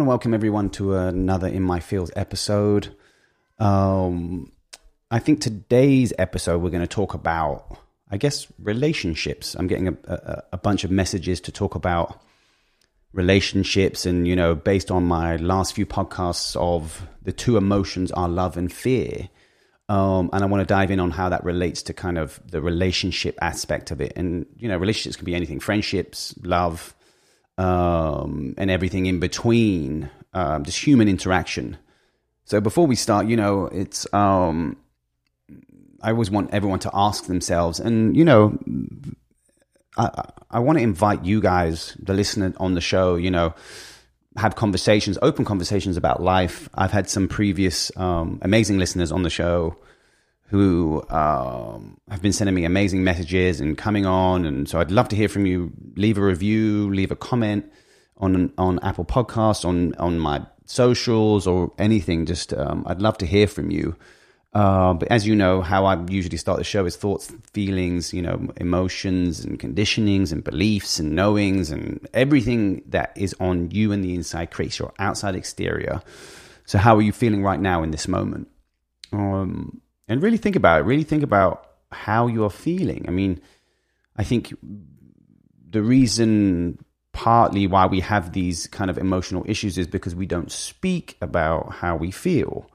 want to welcome everyone to another In My Fields episode. Um, I think today's episode we're going to talk about, I guess, relationships. I'm getting a, a, a bunch of messages to talk about relationships, and you know, based on my last few podcasts of the two emotions are love and fear. Um, and I want to dive in on how that relates to kind of the relationship aspect of it. And you know, relationships can be anything: friendships, love, um, and everything in between, um, just human interaction. So before we start, you know, it's um, I always want everyone to ask themselves, and you know, I I want to invite you guys, the listener on the show, you know, have conversations, open conversations about life. I've had some previous um, amazing listeners on the show who um, have been sending me amazing messages and coming on. And so I'd love to hear from you. Leave a review, leave a comment on on Apple Podcasts, on on my socials, or anything. Just um, I'd love to hear from you. Uh, but as you know, how I usually start the show is thoughts, feelings, you know, emotions and conditionings and beliefs and knowings and everything that is on you and the inside creates your outside exterior. So, how are you feeling right now in this moment? Um, and really think about it. Really think about how you are feeling. I mean, I think the reason partly why we have these kind of emotional issues is because we don't speak about how we feel.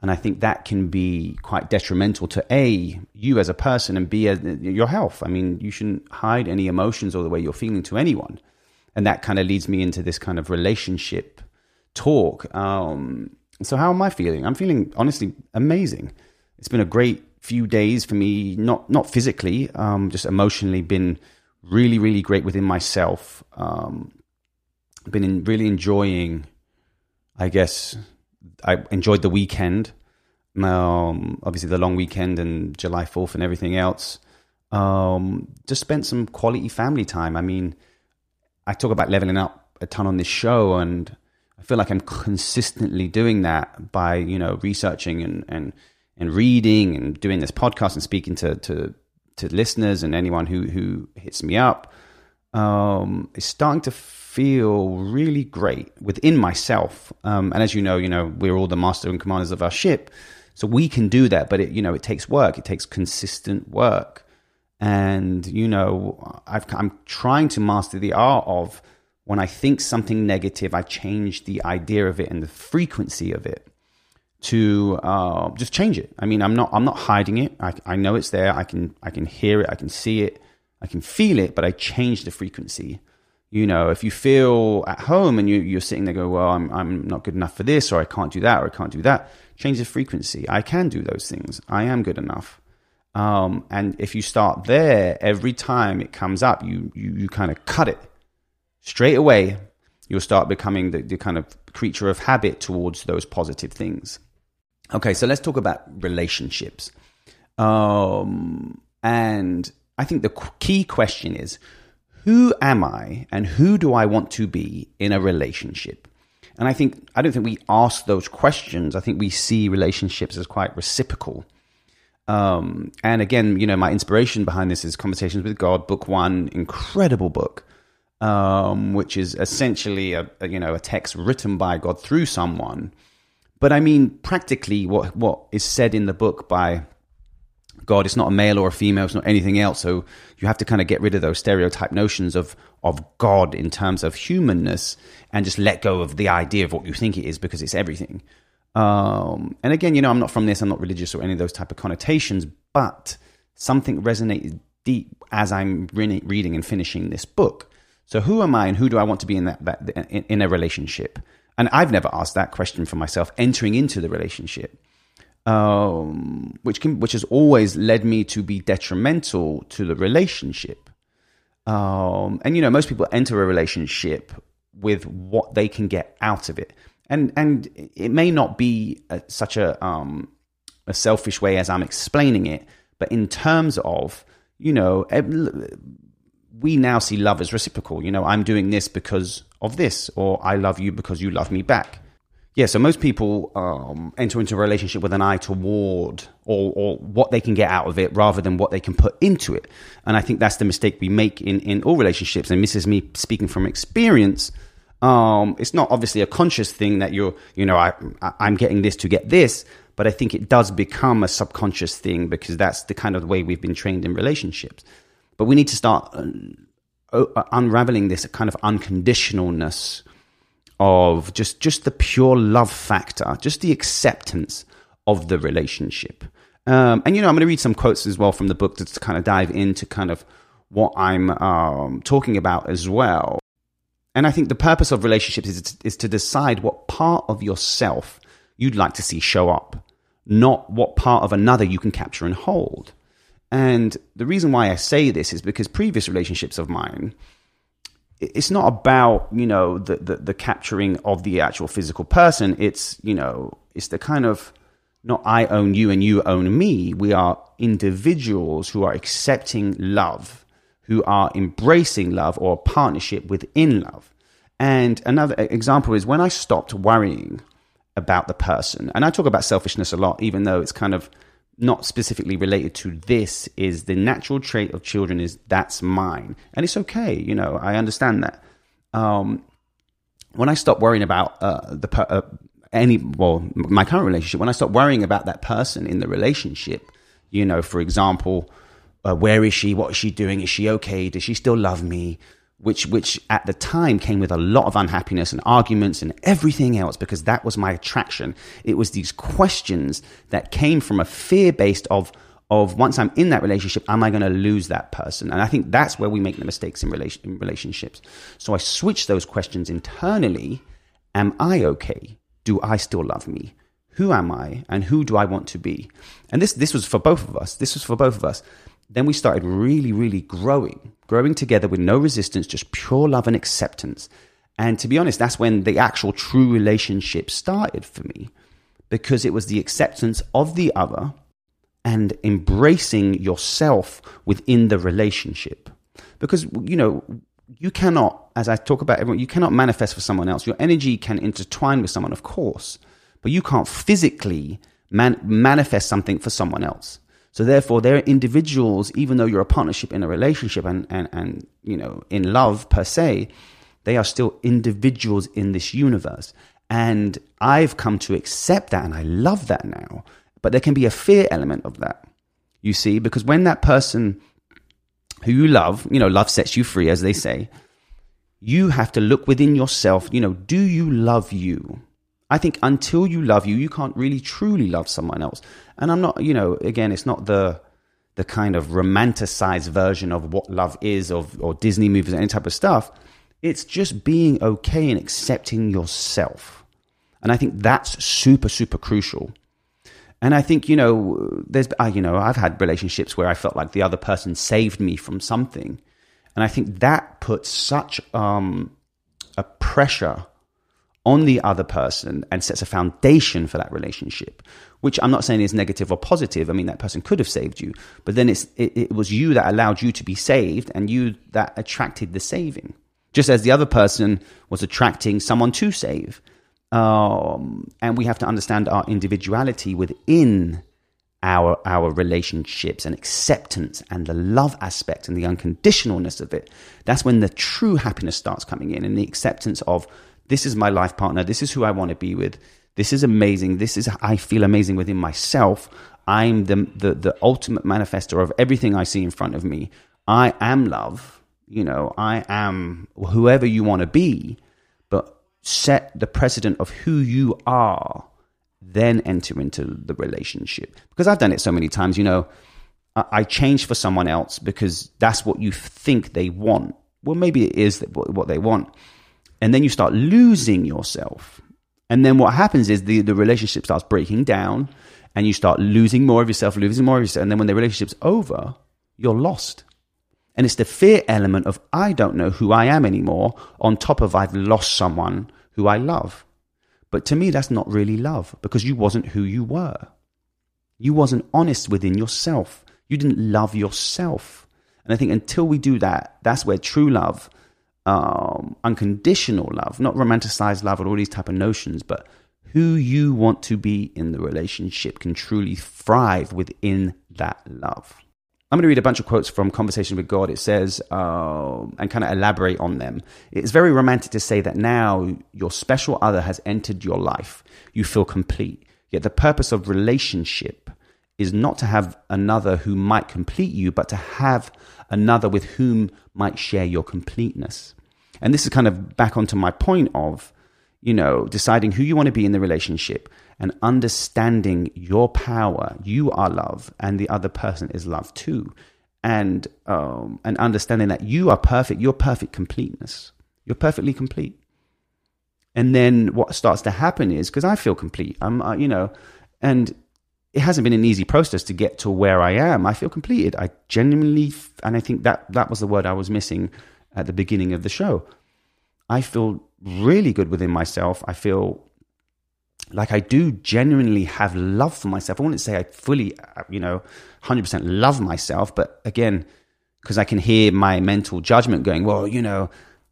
And I think that can be quite detrimental to A, you as a person, and B, your health. I mean, you shouldn't hide any emotions or the way you're feeling to anyone. And that kind of leads me into this kind of relationship talk. Um, so, how am I feeling? I'm feeling honestly amazing it's been a great few days for me, not not physically, um, just emotionally, been really really great within myself. Um, been in, really enjoying, I guess, I enjoyed the weekend. Um, obviously, the long weekend and July Fourth and everything else. Um, just spent some quality family time. I mean, I talk about leveling up a ton on this show, and I feel like I'm consistently doing that by you know researching and and and reading and doing this podcast and speaking to to, to listeners and anyone who who hits me up um, is starting to feel really great within myself. Um, and as you know, you know we're all the master and commanders of our ship, so we can do that. But it you know it takes work. It takes consistent work. And you know, i am trying to master the art of when I think something negative, I change the idea of it and the frequency of it to uh, just change it. I mean, I'm not I'm not hiding it. I, I know it's there. I can I can hear it. I can see it. I can feel it. But I change the frequency. You know, if you feel at home and you, you're sitting there, go, well, I'm I'm not good enough for this, or I can't do that, or I can't do that. Change the frequency. I can do those things. I am good enough. Um, and if you start there, every time it comes up, you you, you kind of cut it straight away. You'll start becoming the, the kind of creature of habit towards those positive things. Okay, so let's talk about relationships. Um, and I think the key question is who am I and who do I want to be in a relationship? And I think, I don't think we ask those questions. I think we see relationships as quite reciprocal. Um, and again, you know, my inspiration behind this is Conversations with God, book one, incredible book, um, which is essentially a, a, you know, a text written by God through someone but I mean, practically, what what is said in the book by God, it's not a male or a female, it's not anything else. So you have to kind of get rid of those stereotype notions of of God in terms of humanness and just let go of the idea of what you think it is because it's everything. Um, and again, you know, I'm not from this, I'm not religious or any of those type of connotations, but something resonated deep as I'm re- reading and finishing this book. So who am I and who do I want to be in that, that in, in a relationship? And I've never asked that question for myself entering into the relationship, um, which can, which has always led me to be detrimental to the relationship. Um, and you know, most people enter a relationship with what they can get out of it, and and it may not be a, such a um, a selfish way as I'm explaining it, but in terms of you know we now see love as reciprocal. You know, I'm doing this because of this, or I love you because you love me back. Yeah, so most people um, enter into a relationship with an eye toward or, or what they can get out of it rather than what they can put into it. And I think that's the mistake we make in, in all relationships. And this is me speaking from experience. Um, it's not obviously a conscious thing that you're, you know, I, I'm getting this to get this, but I think it does become a subconscious thing because that's the kind of way we've been trained in relationships. But we need to start uh, unraveling this kind of unconditionalness of just just the pure love factor, just the acceptance of the relationship. Um, and you know, I'm going to read some quotes as well from the book to kind of dive into kind of what I'm um, talking about as well. And I think the purpose of relationships is, is to decide what part of yourself you'd like to see show up, not what part of another you can capture and hold. And the reason why I say this is because previous relationships of mine, it's not about you know the, the, the capturing of the actual physical person. It's you know it's the kind of not I own you and you own me. We are individuals who are accepting love, who are embracing love or partnership within love. And another example is when I stopped worrying about the person, and I talk about selfishness a lot, even though it's kind of not specifically related to this is the natural trait of children is that's mine. And it's okay you know i understand that. Um, when i stop worrying about uh, the per- uh, any well my current relationship when i stop worrying about that person in the relationship you know for example uh, where is she? What is she doing? Is she okay? Does she still love me which which at the time came with a lot of unhappiness and arguments and everything else because that was my attraction. It was these questions that came from a fear based of of once i'm in that relationship am i going to lose that person? And i think that's where we make the mistakes in, relation, in relationships. So i switch those questions internally. Am i okay? Do i still love me? Who am i? And who do i want to be? And this this was for both of us. This was for both of us then we started really, really growing, growing together with no resistance, just pure love and acceptance. And to be honest, that's when the actual true relationship started for me because it was the acceptance of the other and embracing yourself within the relationship. Because, you know, you cannot, as I talk about everyone, you cannot manifest for someone else. Your energy can intertwine with someone, of course, but you can't physically man- manifest something for someone else. So therefore, they're individuals, even though you're a partnership in a relationship and, and, and, you know, in love per se, they are still individuals in this universe. And I've come to accept that and I love that now. But there can be a fear element of that, you see, because when that person who you love, you know, love sets you free, as they say, you have to look within yourself, you know, do you love you? I think until you love you, you can't really truly love someone else. And I'm not, you know, again, it's not the the kind of romanticized version of what love is of or Disney movies or any type of stuff. It's just being okay and accepting yourself. And I think that's super, super crucial. And I think, you know, there's, you know, I've had relationships where I felt like the other person saved me from something. And I think that puts such um, a pressure on the other person and sets a foundation for that relationship, which I'm not saying is negative or positive. I mean, that person could have saved you, but then it's, it, it was you that allowed you to be saved and you that attracted the saving, just as the other person was attracting someone to save. Um, and we have to understand our individuality within our our relationships and acceptance and the love aspect and the unconditionalness of it. That's when the true happiness starts coming in and the acceptance of this is my life partner. This is who I want to be with. This is amazing. This is, I feel amazing within myself. I'm the, the, the ultimate manifester of everything I see in front of me. I am love. You know, I am whoever you want to be, but set the precedent of who you are, then enter into the relationship. Because I've done it so many times, you know, I, I change for someone else because that's what you think they want. Well, maybe it is what they want and then you start losing yourself. And then what happens is the, the relationship starts breaking down and you start losing more of yourself, losing more of yourself. And then when the relationship's over, you're lost. And it's the fear element of, I don't know who I am anymore, on top of I've lost someone who I love. But to me, that's not really love because you wasn't who you were. You wasn't honest within yourself. You didn't love yourself. And I think until we do that, that's where true love um, unconditional love, not romanticized love or all these type of notions, but who you want to be in the relationship can truly thrive within that love. I'm going to read a bunch of quotes from Conversation with God. It says, um, and kind of elaborate on them. It's very romantic to say that now your special other has entered your life. You feel complete. Yet the purpose of relationship is not to have another who might complete you, but to have another with whom might share your completeness. And this is kind of back onto my point of, you know, deciding who you want to be in the relationship and understanding your power. You are love, and the other person is love too. And um, and understanding that you are perfect, you're perfect completeness. You're perfectly complete. And then what starts to happen is because I feel complete. I'm, uh, you know, and it hasn't been an easy process to get to where I am. I feel completed. I genuinely, and I think that that was the word I was missing at the beginning of the show. I feel really good within myself. I feel like I do genuinely have love for myself. I wouldn't say I fully, uh, you know, 100% love myself, but again, because I can hear my mental judgment going, well, you know,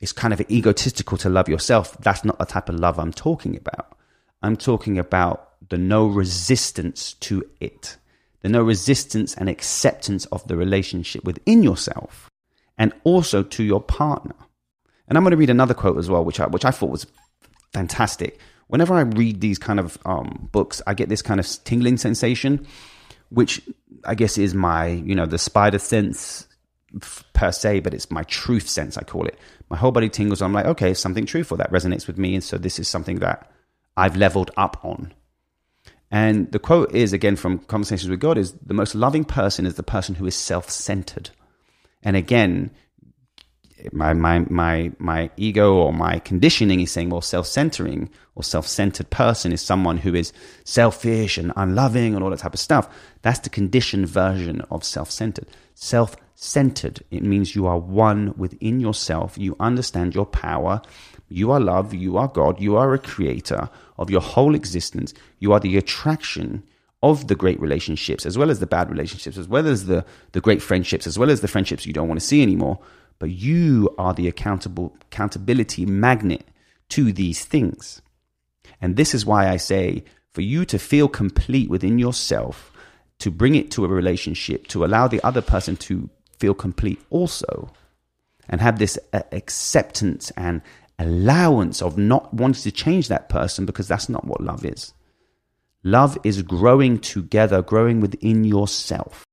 it's kind of egotistical to love yourself. That's not the type of love I'm talking about. I'm talking about the no resistance to it, the no resistance and acceptance of the relationship within yourself and also to your partner. And I'm going to read another quote as well, which I, which I thought was fantastic whenever I read these kind of um, books, I get this kind of tingling sensation, which I guess is my, you know, the spider sense per se, but it's my truth sense, I call it. My whole body tingles. I'm like, okay, something truthful that resonates with me. And so this is something that I've leveled up on. And the quote is again from Conversations with God is the most loving person is the person who is self centered. And again, my my my my ego or my conditioning is saying well self-centering or self-centered person is someone who is selfish and unloving and all that type of stuff that's the conditioned version of self-centered self-centered it means you are one within yourself. You understand your power. You are love. You are god. You are a creator of your whole existence. You are the attraction of the great relationships as well as the bad relationships as well as the the great friendships as well as the friendships you don't want to see anymore. But you are the accountable accountability magnet to these things. And this is why I say for you to feel complete within yourself, to bring it to a relationship, to allow the other person to feel complete also, and have this uh, acceptance and allowance of not wanting to change that person because that's not what love is. Love is growing together, growing within yourself.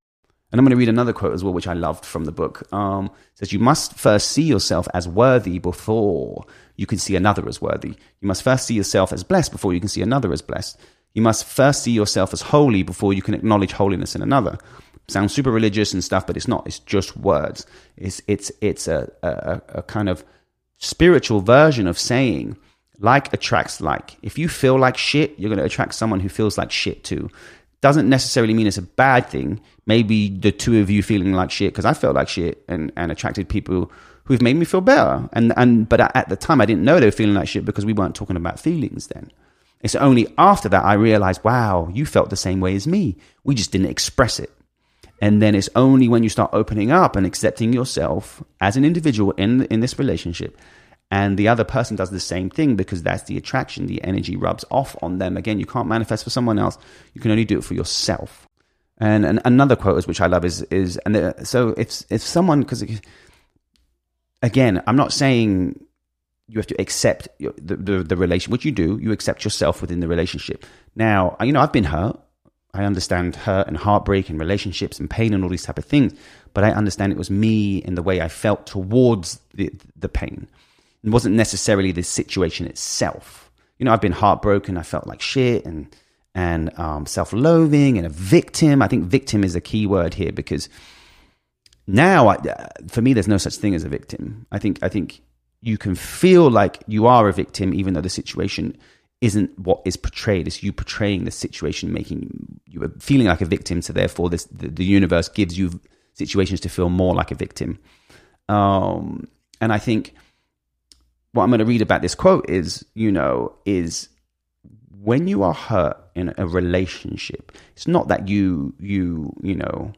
And I'm going to read another quote as well, which I loved from the book. Um, says, You must first see yourself as worthy before you can see another as worthy. You must first see yourself as blessed before you can see another as blessed. You must first see yourself as holy before you can acknowledge holiness in another. Sounds super religious and stuff, but it's not. It's just words. It's, it's, it's a, a, a kind of spiritual version of saying, like attracts like. If you feel like shit, you're going to attract someone who feels like shit too doesn't necessarily mean it's a bad thing. Maybe the two of you feeling like shit because I felt like shit and, and attracted people who've made me feel better. And and but at the time I didn't know they were feeling like shit because we weren't talking about feelings then. It's only after that I realized, wow, you felt the same way as me. We just didn't express it. And then it's only when you start opening up and accepting yourself as an individual in in this relationship and the other person does the same thing because that's the attraction the energy rubs off on them. Again you can't manifest for someone else. You can only do it for yourself. And, and another quote which i love is is and the, so if if someone because again i'm not saying you have to accept the, the, the relation which you do you accept yourself within the relationship. Now you know i've been hurt i understand hurt and heartbreak and relationships and pain and all these type of things but i understand it was me in the way i felt towards the, the pain it wasn't necessarily the situation itself. You know, I've been heartbroken. I felt like shit and and um, self-loathing and a victim. I think victim is a key word here because now, I, for me, there's no such thing as a victim. I think I think you can feel like you are a victim even though the situation isn't what is portrayed. It's you portraying the situation, making you feeling like a victim. So therefore, this the, the universe gives you situations to feel more like a victim. Um, and I think what I'm going to read about this quote is, you know, is when you are hurt in a relationship, it's not that you you you know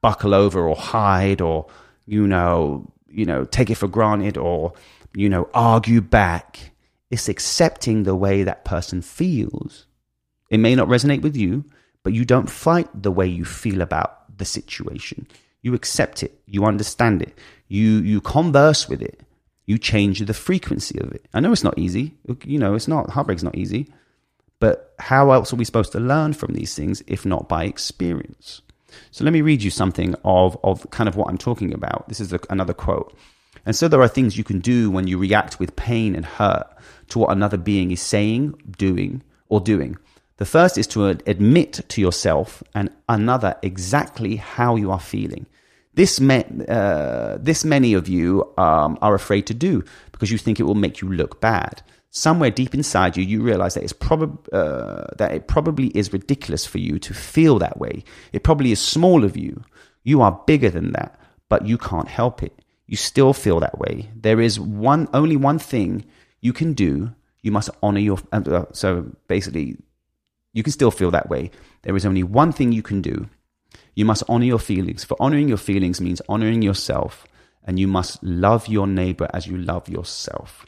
buckle over or hide or you know you know take it for granted or you know argue back. It's accepting the way that person feels. It may not resonate with you, but you don't fight the way you feel about the situation. You accept it. You understand it. You you converse with it. You change the frequency of it. I know it's not easy. You know, it's not heartbreak's not easy. But how else are we supposed to learn from these things if not by experience? So let me read you something of of kind of what I'm talking about. This is a, another quote. And so there are things you can do when you react with pain and hurt to what another being is saying, doing, or doing. The first is to admit to yourself and another exactly how you are feeling. This, uh, this many of you um, are afraid to do because you think it will make you look bad. Somewhere deep inside you, you realize that it's prob- uh, that it probably is ridiculous for you to feel that way. It probably is small of you. You are bigger than that, but you can't help it. You still feel that way. There is one, only one thing you can do. You must honor your. Uh, so basically, you can still feel that way. There is only one thing you can do. You must honor your feelings. For honoring your feelings means honoring yourself, and you must love your neighbor as you love yourself.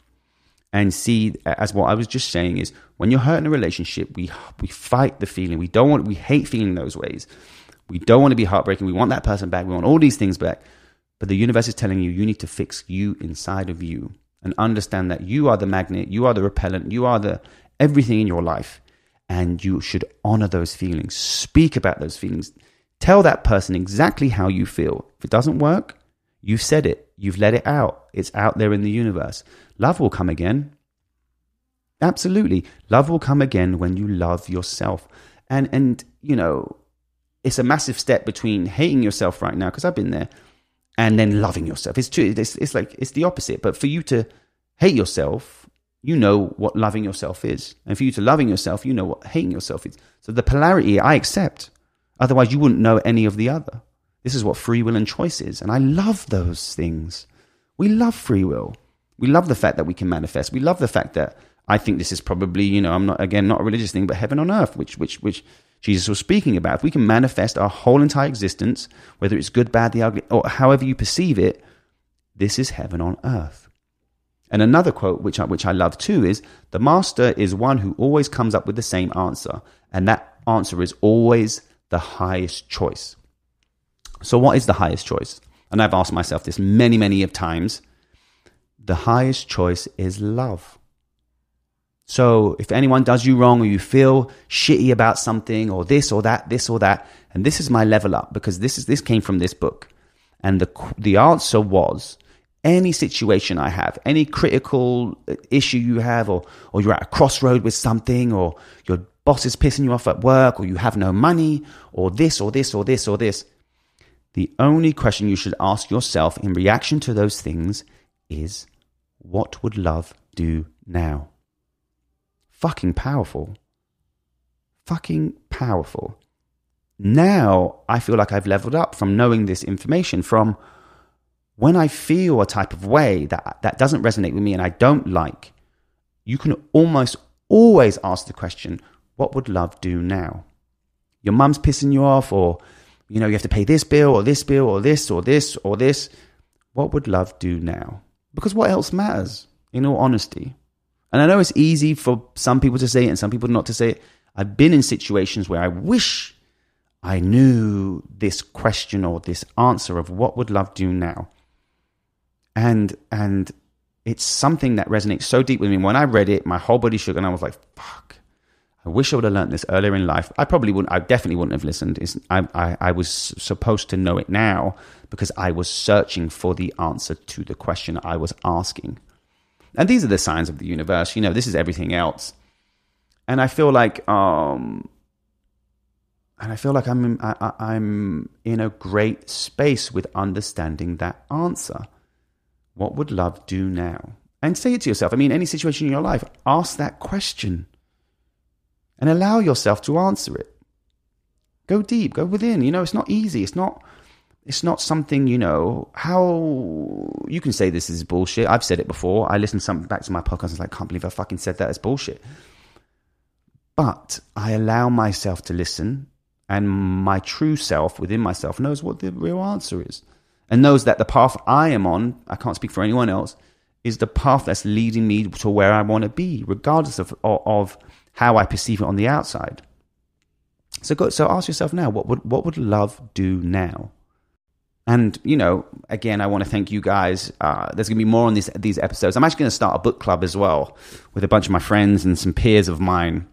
And see, as what I was just saying is, when you're hurt in a relationship, we we fight the feeling. We don't want. We hate feeling those ways. We don't want to be heartbreaking. We want that person back. We want all these things back. But the universe is telling you you need to fix you inside of you and understand that you are the magnet, you are the repellent, you are the everything in your life and you should honor those feelings. Speak about those feelings. Tell that person exactly how you feel. If it doesn't work, you've said it, you've let it out, it's out there in the universe. Love will come again. Absolutely. Love will come again when you love yourself. And, and you know, it's a massive step between hating yourself right now, because I've been there, and then loving yourself. It's true. It's, it's like, it's the opposite. But for you to hate yourself you know what loving yourself is. And for you to loving yourself, you know what hating yourself is. So the polarity I accept. Otherwise, you wouldn't know any of the other. This is what free will and choice is. And I love those things. We love free will. We love the fact that we can manifest. We love the fact that I think this is probably, you know, I'm not, again, not a religious thing, but heaven on earth, which, which, which Jesus was speaking about. If we can manifest our whole entire existence, whether it's good, bad, the ugly, or however you perceive it, this is heaven on earth. And another quote, which I, which I love too, is the master is one who always comes up with the same answer. And that answer is always the highest choice. So, what is the highest choice? And I've asked myself this many, many of times. The highest choice is love. So, if anyone does you wrong or you feel shitty about something or this or that, this or that, and this is my level up because this is this came from this book, and the the answer was any situation I have, any critical issue you have, or, or you're at a crossroad with something, or your boss is pissing you off at work, or you have no money, or this, or this, or this, or this. The only question you should ask yourself in reaction to those things is what would love do now? Fucking powerful. Fucking powerful. Now I feel like I've leveled up from knowing this information, from when I feel a type of way that, that doesn't resonate with me and I don't like, you can almost always ask the question, what would love do now? Your mum's pissing you off, or you know, you have to pay this bill or this bill or this or this or this. What would love do now? Because what else matters, in all honesty? And I know it's easy for some people to say it and some people not to say it. I've been in situations where I wish I knew this question or this answer of what would love do now and and it's something that resonates so deep with me. When I read it, my whole body shook, and I was like, "Fuck." I wish I would have learned this earlier in life. I probably wouldn't. I definitely wouldn't have listened. I, I, I was supposed to know it now because I was searching for the answer to the question I was asking. And these are the signs of the universe. You know, this is everything else. And I feel like, um, and I feel like I'm in, I, I'm in a great space with understanding that answer. What would love do now? And say it to yourself. I mean, any situation in your life, ask that question and allow yourself to answer it. Go deep, go within. You know, it's not easy. It's not it's not something, you know, how you can say this is bullshit. I've said it before. I listened some back to my podcast and was like, I can't believe I fucking said that. It's bullshit. But I allow myself to listen and my true self within myself knows what the real answer is and knows that the path I am on, I can't speak for anyone else, is the path that's leading me to where I want to be, regardless of, of, of how I perceive it on the outside. So, go, so ask yourself now, what would, what would love do now? And you know, again, I want to thank you guys. Uh, there's going to be more on these these episodes. I'm actually going to start a book club as well with a bunch of my friends and some peers of mine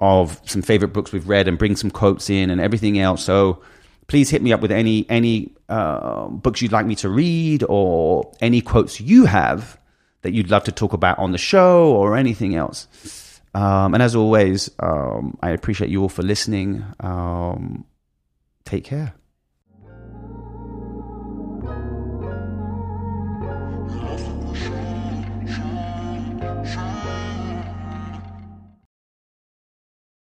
of some favorite books we've read and bring some quotes in and everything else. So please hit me up with any any uh, books you'd like me to read or any quotes you have that you'd love to talk about on the show or anything else. Um, and as always, um, I appreciate you all for listening. Um, take care.